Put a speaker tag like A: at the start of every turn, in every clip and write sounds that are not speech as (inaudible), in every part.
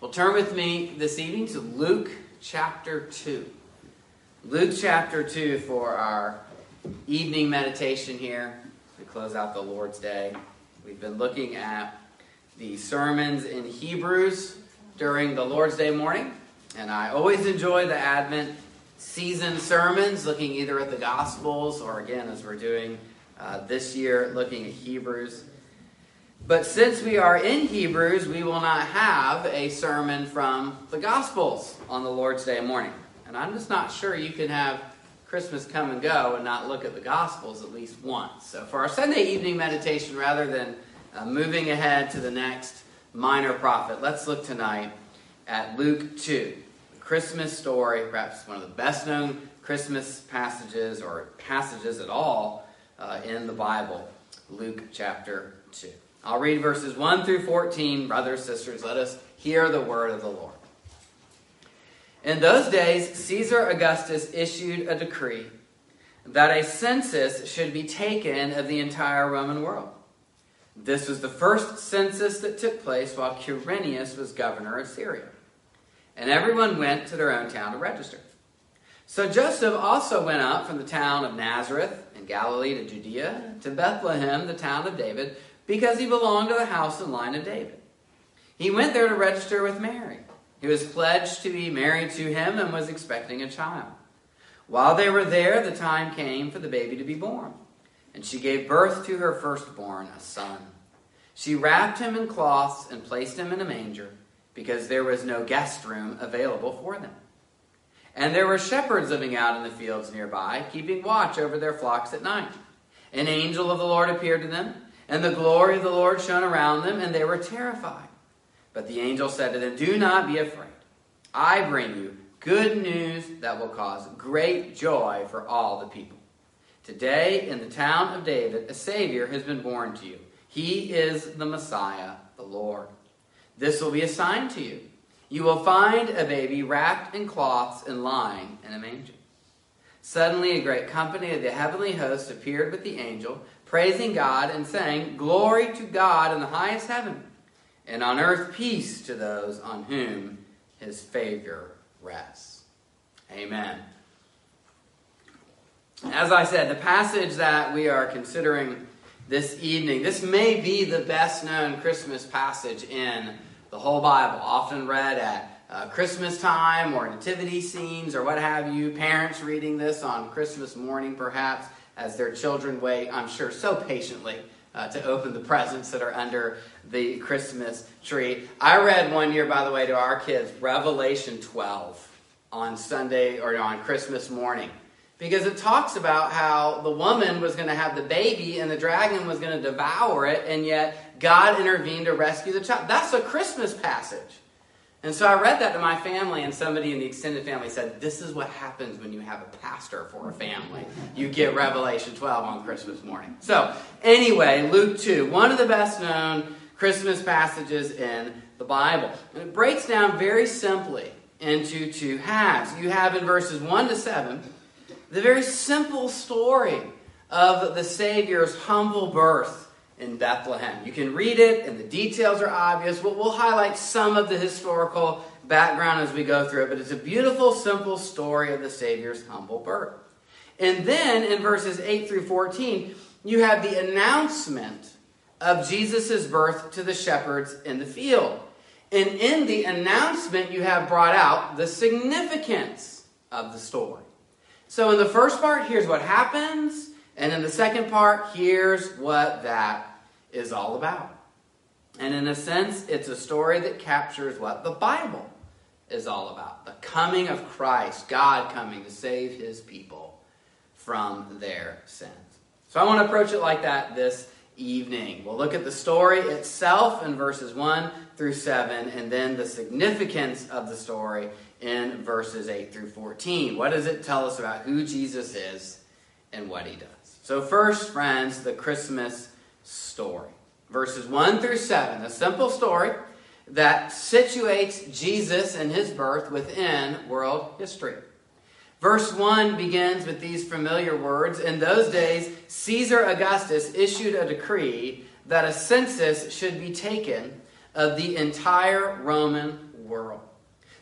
A: Well, turn with me this evening to Luke chapter 2. Luke chapter 2 for our evening meditation here to close out the Lord's Day. We've been looking at the sermons in Hebrews during the Lord's Day morning, and I always enjoy the Advent season sermons, looking either at the Gospels or again, as we're doing uh, this year, looking at Hebrews. But since we are in Hebrews, we will not have a sermon from the Gospels on the Lord's Day morning. And I'm just not sure you can have Christmas come and go and not look at the Gospels at least once. So for our Sunday evening meditation, rather than uh, moving ahead to the next minor prophet, let's look tonight at Luke 2, the Christmas story, perhaps one of the best known Christmas passages or passages at all uh, in the Bible, Luke chapter 2. I'll read verses 1 through 14. Brothers, sisters, let us hear the word of the Lord. In those days, Caesar Augustus issued a decree that a census should be taken of the entire Roman world. This was the first census that took place while Quirinius was governor of Syria. And everyone went to their own town to register. So Joseph also went up from the town of Nazareth in Galilee to Judea, to Bethlehem, the town of David because he belonged to the house and line of David. He went there to register with Mary. He was pledged to be married to him and was expecting a child. While they were there, the time came for the baby to be born, and she gave birth to her firstborn, a son. She wrapped him in cloths and placed him in a manger because there was no guest room available for them. And there were shepherds living out in the fields nearby, keeping watch over their flocks at night. An angel of the Lord appeared to them and the glory of the Lord shone around them, and they were terrified. But the angel said to them, Do not be afraid. I bring you good news that will cause great joy for all the people. Today, in the town of David, a Savior has been born to you. He is the Messiah, the Lord. This will be a sign to you. You will find a baby wrapped in cloths and lying in a manger. Suddenly, a great company of the heavenly host appeared with the angel praising God and saying, Glory to God in the highest heaven, and on earth peace to those on whom his favor rests. Amen. As I said, the passage that we are considering this evening, this may be the best known Christmas passage in the whole Bible, often read at uh, Christmas time or nativity scenes or what have you, parents reading this on Christmas morning perhaps as their children wait, I'm sure, so patiently uh, to open the presents that are under the Christmas tree. I read one year, by the way, to our kids Revelation 12 on Sunday or on Christmas morning because it talks about how the woman was going to have the baby and the dragon was going to devour it, and yet God intervened to rescue the child. That's a Christmas passage. And so I read that to my family, and somebody in the extended family said, This is what happens when you have a pastor for a family. You get Revelation 12 on Christmas morning. So, anyway, Luke 2, one of the best known Christmas passages in the Bible. And it breaks down very simply into two halves. You have in verses 1 to 7 the very simple story of the Savior's humble birth in Bethlehem. You can read it, and the details are obvious, but we'll highlight some of the historical background as we go through it. But it's a beautiful, simple story of the Savior's humble birth. And then in verses 8 through 14, you have the announcement of Jesus' birth to the shepherds in the field. And in the announcement, you have brought out the significance of the story. So, in the first part, here's what happens. And in the second part, here's what that is all about. And in a sense, it's a story that captures what the Bible is all about the coming of Christ, God coming to save his people from their sins. So I want to approach it like that this evening. We'll look at the story itself in verses 1 through 7, and then the significance of the story in verses 8 through 14. What does it tell us about who Jesus is and what he does? So, first, friends, the Christmas story. Verses 1 through 7, a simple story that situates Jesus and his birth within world history. Verse 1 begins with these familiar words In those days, Caesar Augustus issued a decree that a census should be taken of the entire Roman world.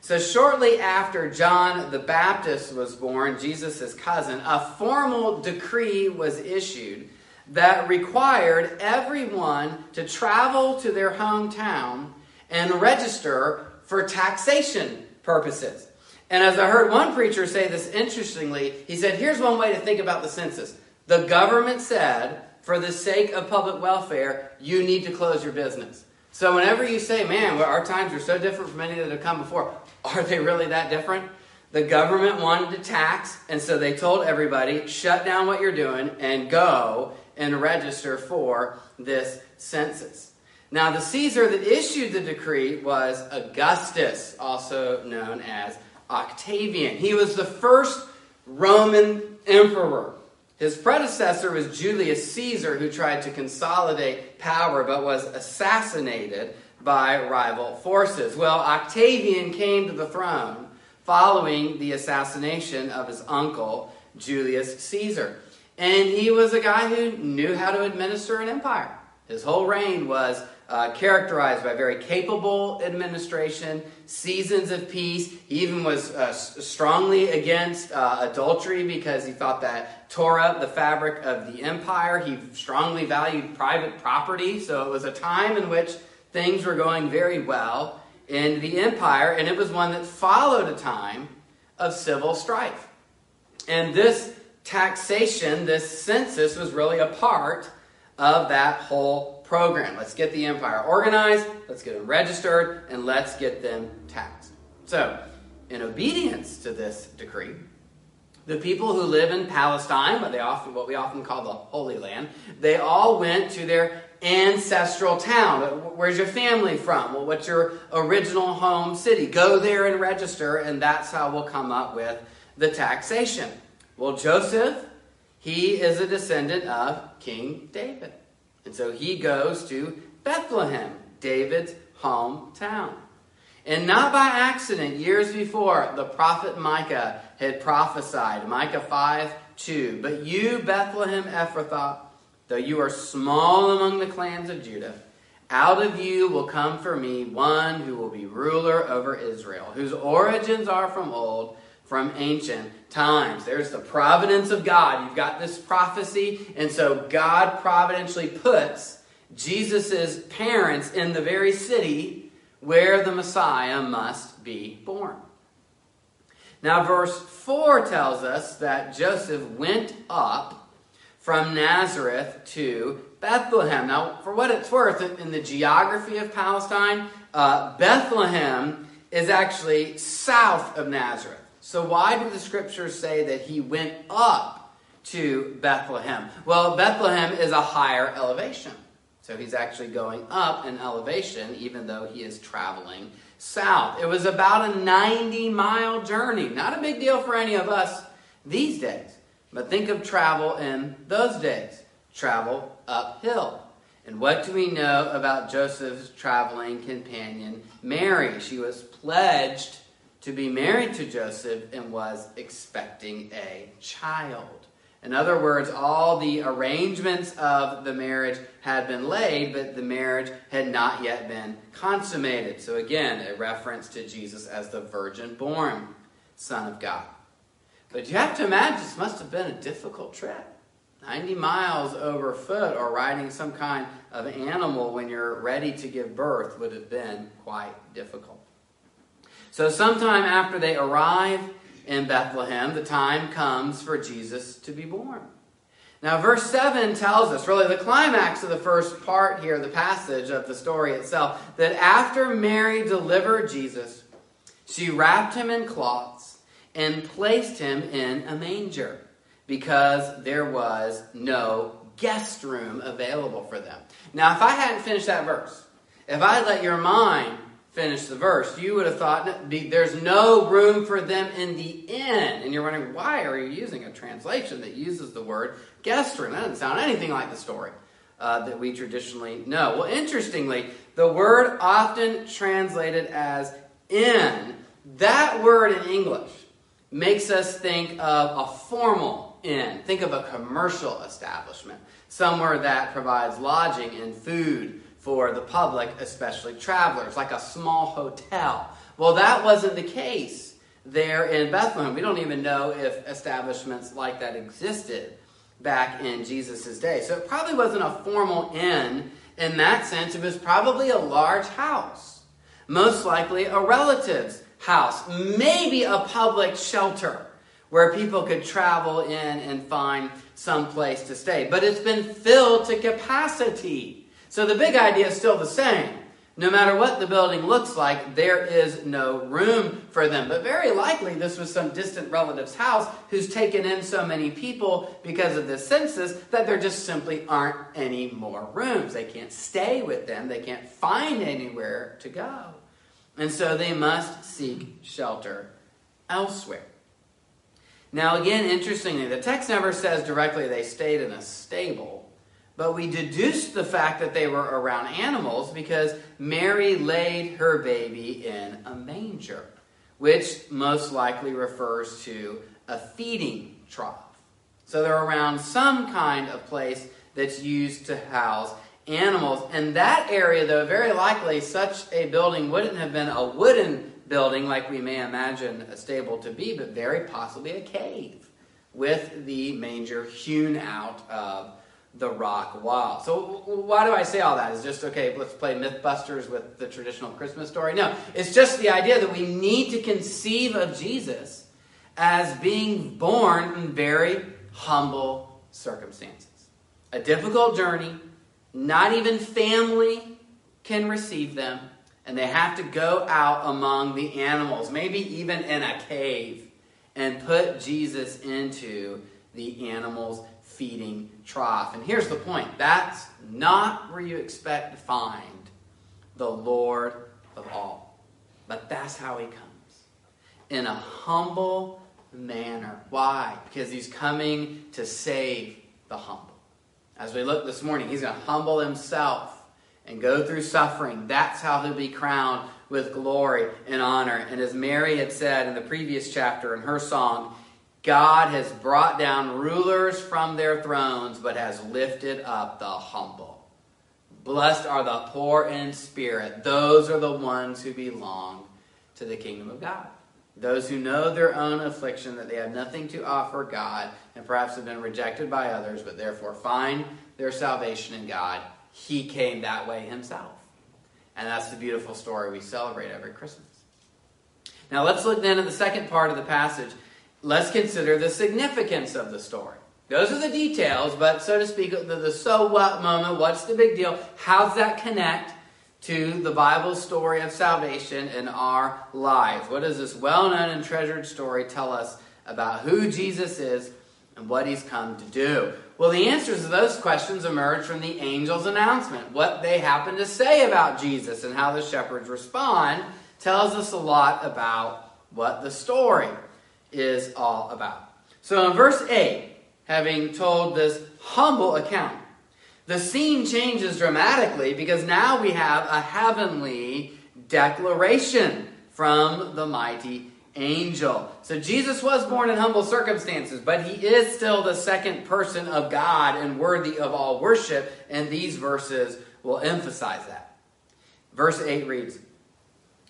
A: So, shortly after John the Baptist was born, Jesus' cousin, a formal decree was issued that required everyone to travel to their hometown and register for taxation purposes. And as I heard one preacher say this interestingly, he said, Here's one way to think about the census. The government said, for the sake of public welfare, you need to close your business. So whenever you say, man, our times are so different from any that have come before, (laughs) are they really that different? The government wanted to tax, and so they told everybody, shut down what you're doing and go and register for this census. Now, the Caesar that issued the decree was Augustus, also known as Octavian. He was the first Roman emperor. His predecessor was Julius Caesar, who tried to consolidate power but was assassinated by rival forces. Well, Octavian came to the throne following the assassination of his uncle, Julius Caesar. And he was a guy who knew how to administer an empire. His whole reign was uh, characterized by very capable administration, seasons of peace. He even was uh, strongly against uh, adultery because he thought that tore up the fabric of the empire. He strongly valued private property, so it was a time in which things were going very well in the empire, and it was one that followed a time of civil strife. And this taxation, this census, was really a part of that whole program. Let's get the empire organized, let's get them registered, and let's get them taxed. So, in obedience to this decree, the people who live in Palestine, what they often what we often call the Holy Land, they all went to their ancestral town. Where's your family from? Well, what's your original home city? Go there and register, and that's how we'll come up with the taxation. Well, Joseph, he is a descendant of King David. And so he goes to Bethlehem, David's hometown. And not by accident, years before, the prophet Micah had prophesied, Micah 5 2. But you, Bethlehem Ephrathah, though you are small among the clans of Judah, out of you will come for me one who will be ruler over Israel, whose origins are from old from ancient times. There's the providence of God. You've got this prophecy, and so God providentially puts Jesus' parents in the very city where the Messiah must be born. Now, verse 4 tells us that Joseph went up from Nazareth to Bethlehem. Now, for what it's worth, in the geography of Palestine, uh, Bethlehem is actually south of Nazareth. So, why do the scriptures say that he went up to Bethlehem? Well, Bethlehem is a higher elevation. So, he's actually going up in elevation, even though he is traveling south. It was about a 90 mile journey. Not a big deal for any of us these days. But think of travel in those days travel uphill. And what do we know about Joseph's traveling companion, Mary? She was pledged to be married to Joseph and was expecting a child. In other words, all the arrangements of the marriage had been laid, but the marriage had not yet been consummated. So, again, a reference to Jesus as the virgin born Son of God. But you have to imagine this must have been a difficult trip. 90 miles over foot or riding some kind of animal when you're ready to give birth would have been quite difficult. So, sometime after they arrive in Bethlehem, the time comes for Jesus to be born. Now, verse 7 tells us, really the climax of the first part here, the passage of the story itself, that after Mary delivered Jesus, she wrapped him in cloths and placed him in a manger because there was no guest room available for them. Now, if I hadn't finished that verse, if I let your mind finish the verse, you would have thought there's no room for them in the inn. And you're wondering, why are you using a translation that uses the word guest room? That doesn't sound anything like the story uh, that we traditionally know. Well, interestingly, the word often translated as inn, that word in English makes us think of a formal inn. Think of a commercial establishment, somewhere that provides lodging and food for the public, especially travelers, like a small hotel. Well, that wasn't the case there in Bethlehem. We don't even know if establishments like that existed back in Jesus' day. So it probably wasn't a formal inn in that sense. It was probably a large house, most likely a relative's house, maybe a public shelter where people could travel in and find some place to stay. But it's been filled to capacity. So the big idea is still the same. No matter what the building looks like, there is no room for them. But very likely, this was some distant relative's house who's taken in so many people because of the census that there just simply aren't any more rooms. They can't stay with them, they can't find anywhere to go. And so they must seek shelter elsewhere. Now, again, interestingly, the text never says directly they stayed in a stable. But we deduced the fact that they were around animals because Mary laid her baby in a manger, which most likely refers to a feeding trough. So they're around some kind of place that's used to house animals. And that area, though, very likely such a building wouldn't have been a wooden building like we may imagine a stable to be, but very possibly a cave with the manger hewn out of the rock wall. So why do I say all that? Is just okay, let's play Mythbusters with the traditional Christmas story? No, it's just the idea that we need to conceive of Jesus as being born in very humble circumstances. A difficult journey, not even family can receive them, and they have to go out among the animals, maybe even in a cave, and put Jesus into the animals' feeding trough. And here's the point that's not where you expect to find the Lord of all. But that's how he comes in a humble manner. Why? Because he's coming to save the humble. As we look this morning, he's going to humble himself and go through suffering. That's how he'll be crowned with glory and honor. And as Mary had said in the previous chapter in her song, God has brought down rulers from their thrones, but has lifted up the humble. Blessed are the poor in spirit. Those are the ones who belong to the kingdom of God. Those who know their own affliction, that they have nothing to offer God, and perhaps have been rejected by others, but therefore find their salvation in God. He came that way himself. And that's the beautiful story we celebrate every Christmas. Now let's look then at the second part of the passage let's consider the significance of the story. Those are the details, but so to speak, the, the so what moment, what's the big deal? how does that connect to the Bible story of salvation in our lives? What does this well known and treasured story tell us about who Jesus is and what he's come to do? Well, the answers to those questions emerge from the angel's announcement. What they happen to say about Jesus and how the shepherds respond tells us a lot about what the story is all about. So in verse 8, having told this humble account, the scene changes dramatically because now we have a heavenly declaration from the mighty angel. So Jesus was born in humble circumstances, but he is still the second person of God and worthy of all worship, and these verses will emphasize that. Verse 8 reads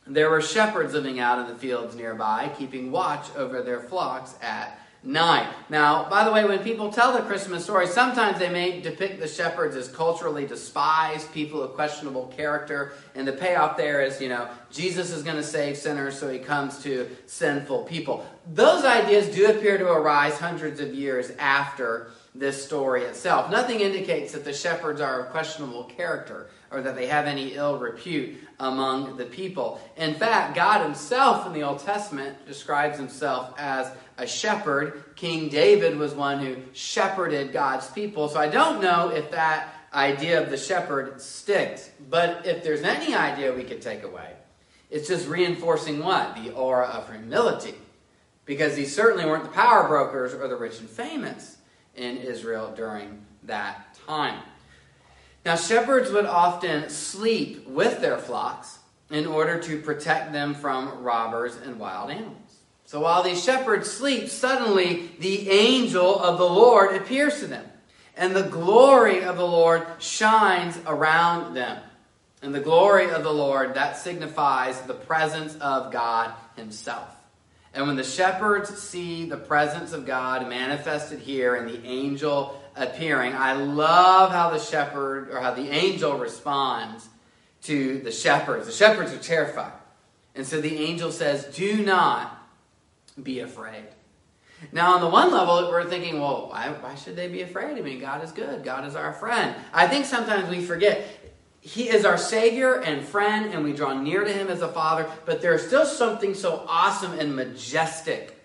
A: there were shepherds living out in the fields nearby, keeping watch over their flocks at night. Now, by the way, when people tell the Christmas story, sometimes they may depict the shepherds as culturally despised, people of questionable character, and the payoff there is, you know, Jesus is going to save sinners, so he comes to sinful people. Those ideas do appear to arise hundreds of years after this story itself. Nothing indicates that the shepherds are of questionable character or that they have any ill repute among the people. In fact, God himself in the Old Testament describes himself as a shepherd. King David was one who shepherded God's people. So I don't know if that idea of the shepherd sticks. But if there's any idea we could take away, it's just reinforcing what? The aura of humility. Because these certainly weren't the power brokers or the rich and famous in Israel during that time. Now, shepherds would often sleep with their flocks in order to protect them from robbers and wild animals. So while these shepherds sleep, suddenly the angel of the Lord appears to them, and the glory of the Lord shines around them. And the glory of the Lord, that signifies the presence of God Himself. And when the shepherds see the presence of God manifested here and the angel appearing, I love how the shepherd or how the angel responds to the shepherds. The shepherds are terrified. And so the angel says, Do not be afraid. Now, on the one level, we're thinking, well, why, why should they be afraid? I mean, God is good. God is our friend. I think sometimes we forget he is our Savior and friend, and we draw near to Him as a Father, but there's still something so awesome and majestic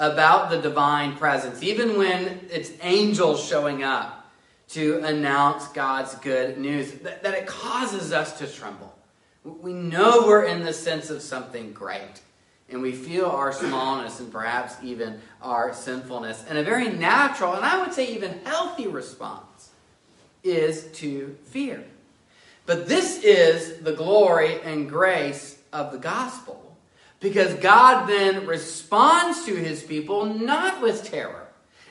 A: about the divine presence, even when it's angels showing up to announce God's good news, that, that it causes us to tremble. We know we're in the sense of something great, and we feel our smallness and perhaps even our sinfulness. And a very natural, and I would say even healthy response is to fear. But this is the glory and grace of the gospel. Because God then responds to his people not with terror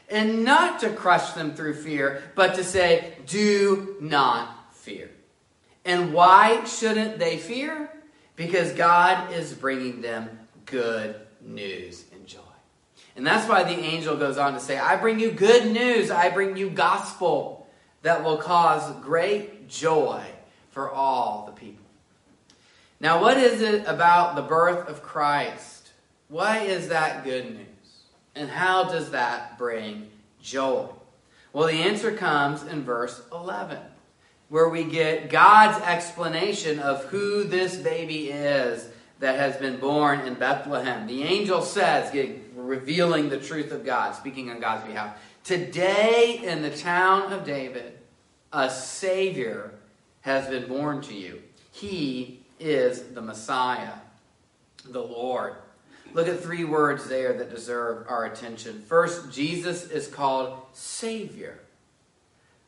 A: and not to crush them through fear, but to say, do not fear. And why shouldn't they fear? Because God is bringing them good news and joy. And that's why the angel goes on to say, I bring you good news, I bring you gospel that will cause great joy for all. Now, what is it about the birth of Christ? Why is that good news? And how does that bring joy? Well, the answer comes in verse 11, where we get God's explanation of who this baby is that has been born in Bethlehem. The angel says, revealing the truth of God, speaking on God's behalf, Today in the town of David, a Savior has been born to you. He is the Messiah, the Lord. Look at three words there that deserve our attention. First, Jesus is called Savior,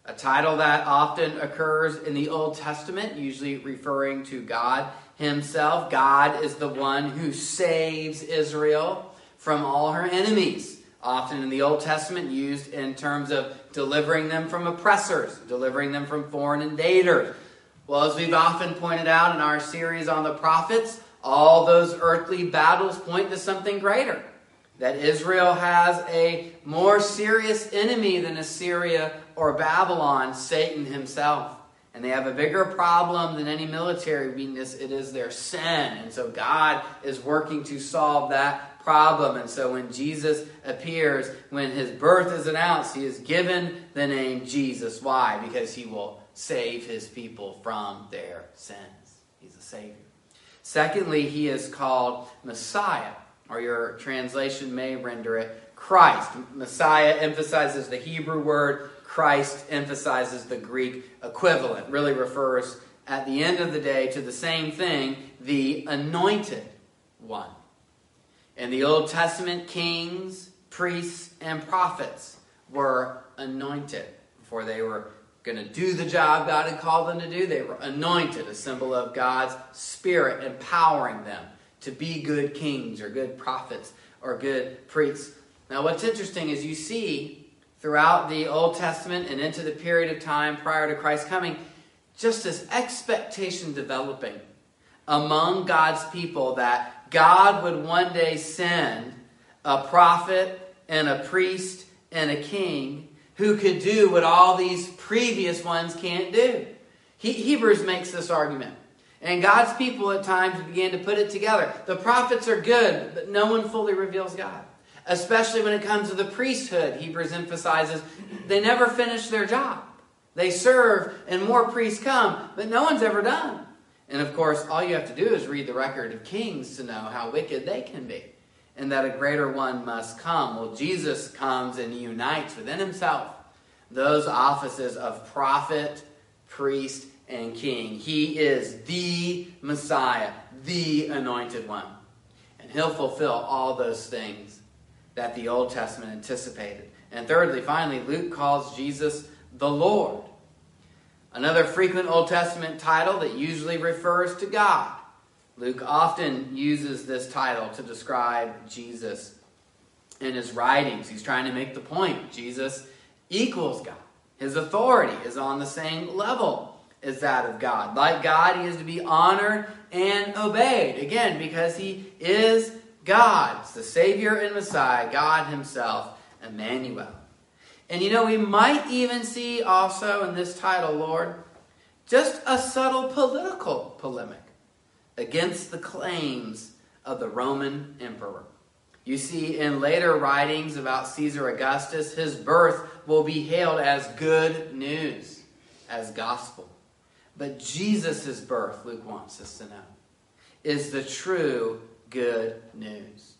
A: a title that often occurs in the Old Testament, usually referring to God Himself. God is the one who saves Israel from all her enemies. Often in the Old Testament, used in terms of delivering them from oppressors, delivering them from foreign invaders, well, as we've often pointed out in our series on the prophets, all those earthly battles point to something greater. That Israel has a more serious enemy than Assyria or Babylon, Satan himself. And they have a bigger problem than any military weakness. It is their sin. And so God is working to solve that problem. And so when Jesus appears, when his birth is announced, he is given the name Jesus. Why? Because he will save his people from their sins. He's a Savior. Secondly, he is called Messiah, or your translation may render it Christ. Messiah emphasizes the Hebrew word, Christ emphasizes the Greek equivalent. Really refers at the end of the day to the same thing, the anointed one. In the Old Testament, kings, priests, and prophets were anointed, before they were going to do the job God had called them to do. They were anointed, a symbol of God's Spirit empowering them to be good kings or good prophets or good priests. Now, what's interesting is you see throughout the Old Testament and into the period of time prior to Christ coming, just this expectation developing among God's people that God would one day send a prophet and a priest and a king who could do what all these previous ones can't do. He, Hebrews makes this argument. And God's people at times began to put it together. The prophets are good, but no one fully reveals God. Especially when it comes to the priesthood, Hebrews emphasizes they never finish their job. They serve and more priests come, but no one's ever done. And of course, all you have to do is read the record of kings to know how wicked they can be and that a greater one must come. Well, Jesus comes and unites within himself those offices of prophet, priest, and king. He is the Messiah, the anointed one. And he'll fulfill all those things that the Old Testament anticipated. And thirdly, finally, Luke calls Jesus the Lord. Another frequent Old Testament title that usually refers to God. Luke often uses this title to describe Jesus in his writings. He's trying to make the point Jesus equals God. His authority is on the same level as that of God. Like God, he is to be honored and obeyed. Again, because he is God. It's the Savior and Messiah, God himself, Emmanuel. And you know, we might even see also in this title, Lord, just a subtle political polemic against the claims of the Roman emperor. You see, in later writings about Caesar Augustus, his birth will be hailed as good news, as gospel. But Jesus' birth, Luke wants us to know, is the true good news.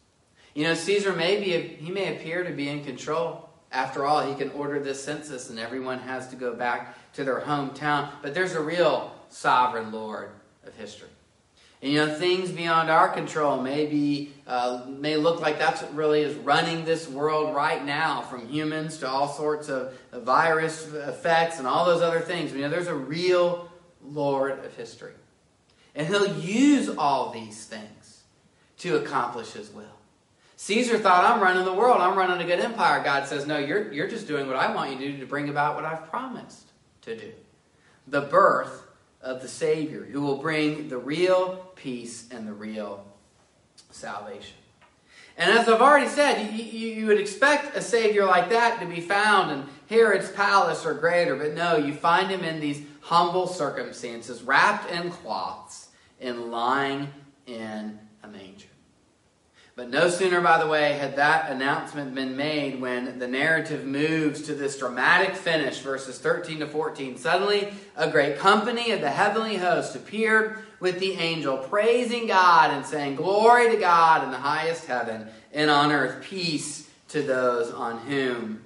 A: You know, Caesar may be, he may appear to be in control. After all, he can order this census and everyone has to go back to their hometown. But there's a real sovereign Lord of history. And you know, things beyond our control may be, uh, may look like that's what really is running this world right now, from humans to all sorts of virus effects and all those other things. You know, there's a real Lord of history. And he'll use all these things to accomplish his will. Caesar thought, I'm running the world. I'm running a good empire. God says, No, you're, you're just doing what I want you to do to bring about what I've promised to do. The birth of the Savior who will bring the real peace and the real salvation. And as I've already said, you, you, would expect a Savior like that to be found in Herod's palace or greater, but no, you find him in these humble circumstances, wrapped in cloths and lying in a manger. But no sooner, by the way, had that announcement been made when the narrative moves to this dramatic finish, verses 13 to 14. Suddenly, a great company of the heavenly host appeared with the angel, praising God and saying, Glory to God in the highest heaven, and on earth peace to those on whom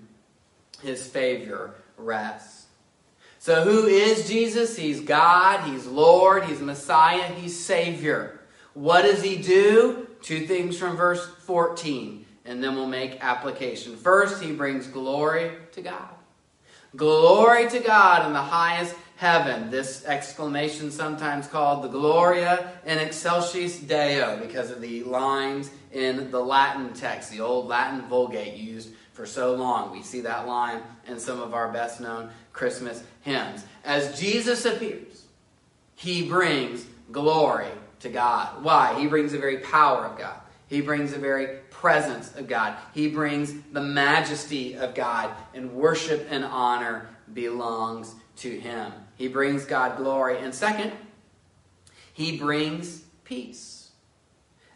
A: his favor rests. So, who is Jesus? He's God, He's Lord, He's Messiah, He's Savior. What does He do? Two things from verse 14, and then we'll make application. First, he brings glory to God. Glory to God in the highest heaven. This exclamation, sometimes called the Gloria in Excelsis Deo, because of the lines in the Latin text, the old Latin Vulgate used for so long. We see that line in some of our best known Christmas hymns. As Jesus appears, he brings glory to God. Why? He brings the very power of God. He brings the very presence of God. He brings the majesty of God, and worship and honor belongs to him. He brings God glory. And second, he brings peace.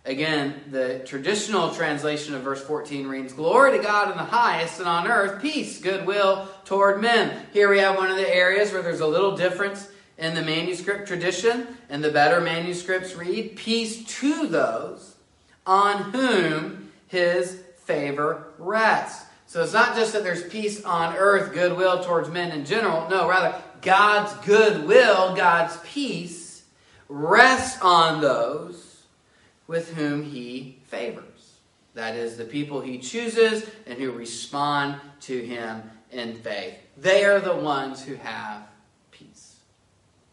A: Again, the traditional translation of verse 14 reads Glory to God in the highest, and on earth, peace, goodwill toward men. Here we have one of the areas where there's a little difference in the manuscript tradition, and the better manuscripts read, Peace to those on whom his favor rests. So it's not just that there's peace on earth, goodwill towards men in general. No, rather, God's goodwill, God's peace, rests on those with whom he favors. That is, the people he chooses and who respond to him in faith. They are the ones who have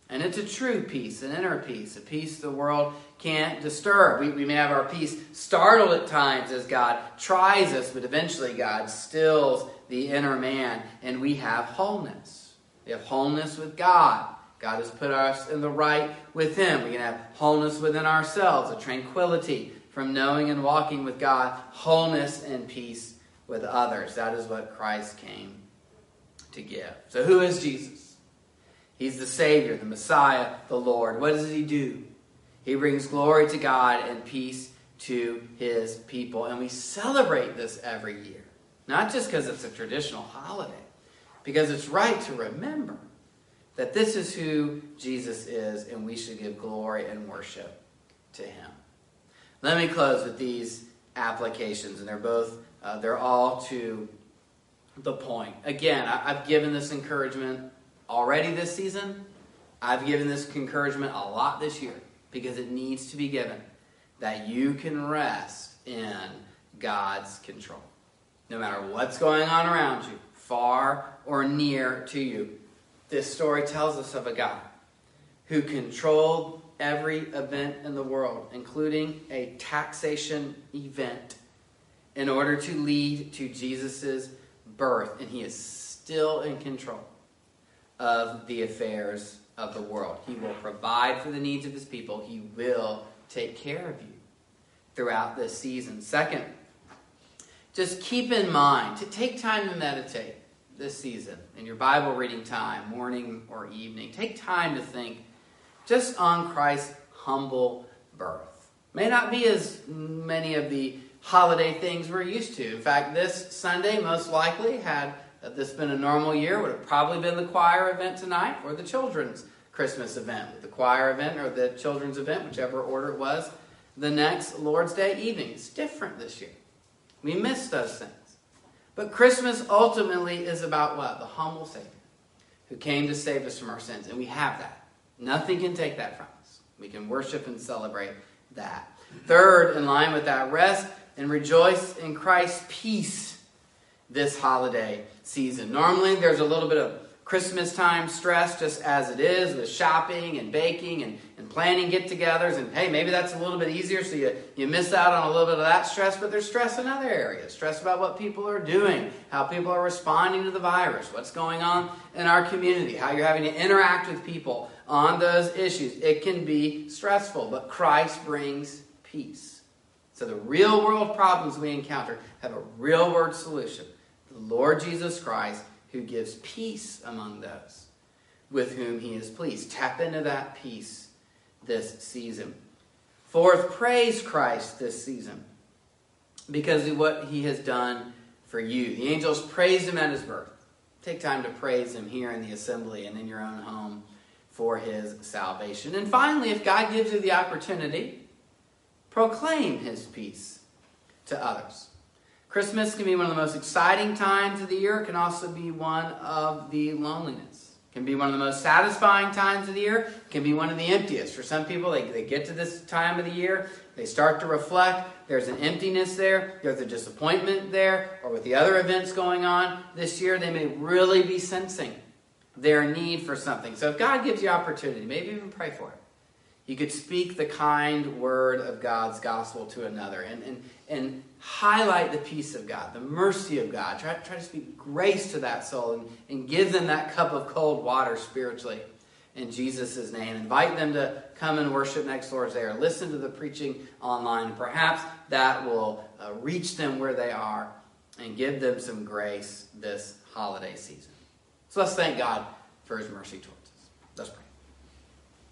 A: and it's a true peace, an inner peace, a peace the world can't disturb. We, we may have our peace startled at times as God tries us, but eventually God stills the inner man, and we have wholeness. We have wholeness with God. God has put us in the right with Him. We can have wholeness within ourselves, a tranquility from knowing and walking with God, wholeness and peace with others. That is what Christ came to give. So, who is Jesus? He's the Savior, the Messiah, the Lord. What does he do? He brings glory to God and peace to his people. And we celebrate this every year. Not just because it's a traditional holiday, because it's right to remember that this is who Jesus is, and we should give glory and worship to him. Let me close with these applications, and they're both, uh, they're all to the point. Again, I, I've given this encouragement already this season. I've given this encouragement a lot this year because it needs to be given that you can rest in God's control. No matter what's going on around you, far or near to you, this story tells us of a God who controlled every event in the world, including a taxation event, in order to lead to Jesus' birth. And he is still in control of the affairs of the world. He will provide for the needs of his people. He will take care of you throughout this season. Second, just keep in mind to take time to meditate this season in your Bible reading time, morning or evening. Take time to think just on Christ's humble birth. May not be as many of the holiday things we're used to. In fact, this Sunday most likely had this been a normal year would have probably been the choir event tonight or the children's Christmas event. The choir event or the children's event, whichever order it was, the next Lord's Day evening. It's different this year. We miss those things. But Christmas ultimately is about what? The humble Savior who came to save us from our sins. And we have that. Nothing can take that from us. We can worship and celebrate that. Third, in line with that, rest and rejoice in Christ's peace this holiday season. Normally, there's a little bit of Christmas time stress, just as it is with shopping and baking and, and planning get togethers. And hey, maybe that's a little bit easier, so you, you miss out on a little bit of that stress, but there's stress in other areas. Stress about what people are doing, how people are responding to the virus, what's going on in our community, how you're having to interact with people on those issues. It can be stressful, but Christ brings peace. So the real world problems we encounter have a real world solution. Lord Jesus Christ who gives peace among those with whom he is pleased. Tap into that peace this season. Fourth, praise Christ this season because of what he has done for you. The angels praised him at his birth. Take time to praise him here in the assembly and in your own home for his salvation. And finally, if God gives you the opportunity, proclaim his peace to others. Christmas can be one of the most exciting times of the year. It can also be one of the loneliness. It can be one of the most satisfying times of the year. It can be one of the emptiest. For some people, they, they get to this time of the year, they start to reflect. There's an emptiness there. There's a disappointment there. Or with the other events going on this year, they may really be sensing their need for something. So if God gives you opportunity, maybe even pray for it. You could speak the kind word of God's gospel to another and, and, and highlight the peace of God, the mercy of God. Try, try to speak grace to that soul and, and give them that cup of cold water spiritually in Jesus' name. Invite them to come and worship next Lord's Day or listen to the preaching online. Perhaps that will uh, reach them where they are and give them some grace this holiday season. So let's thank God for his mercy towards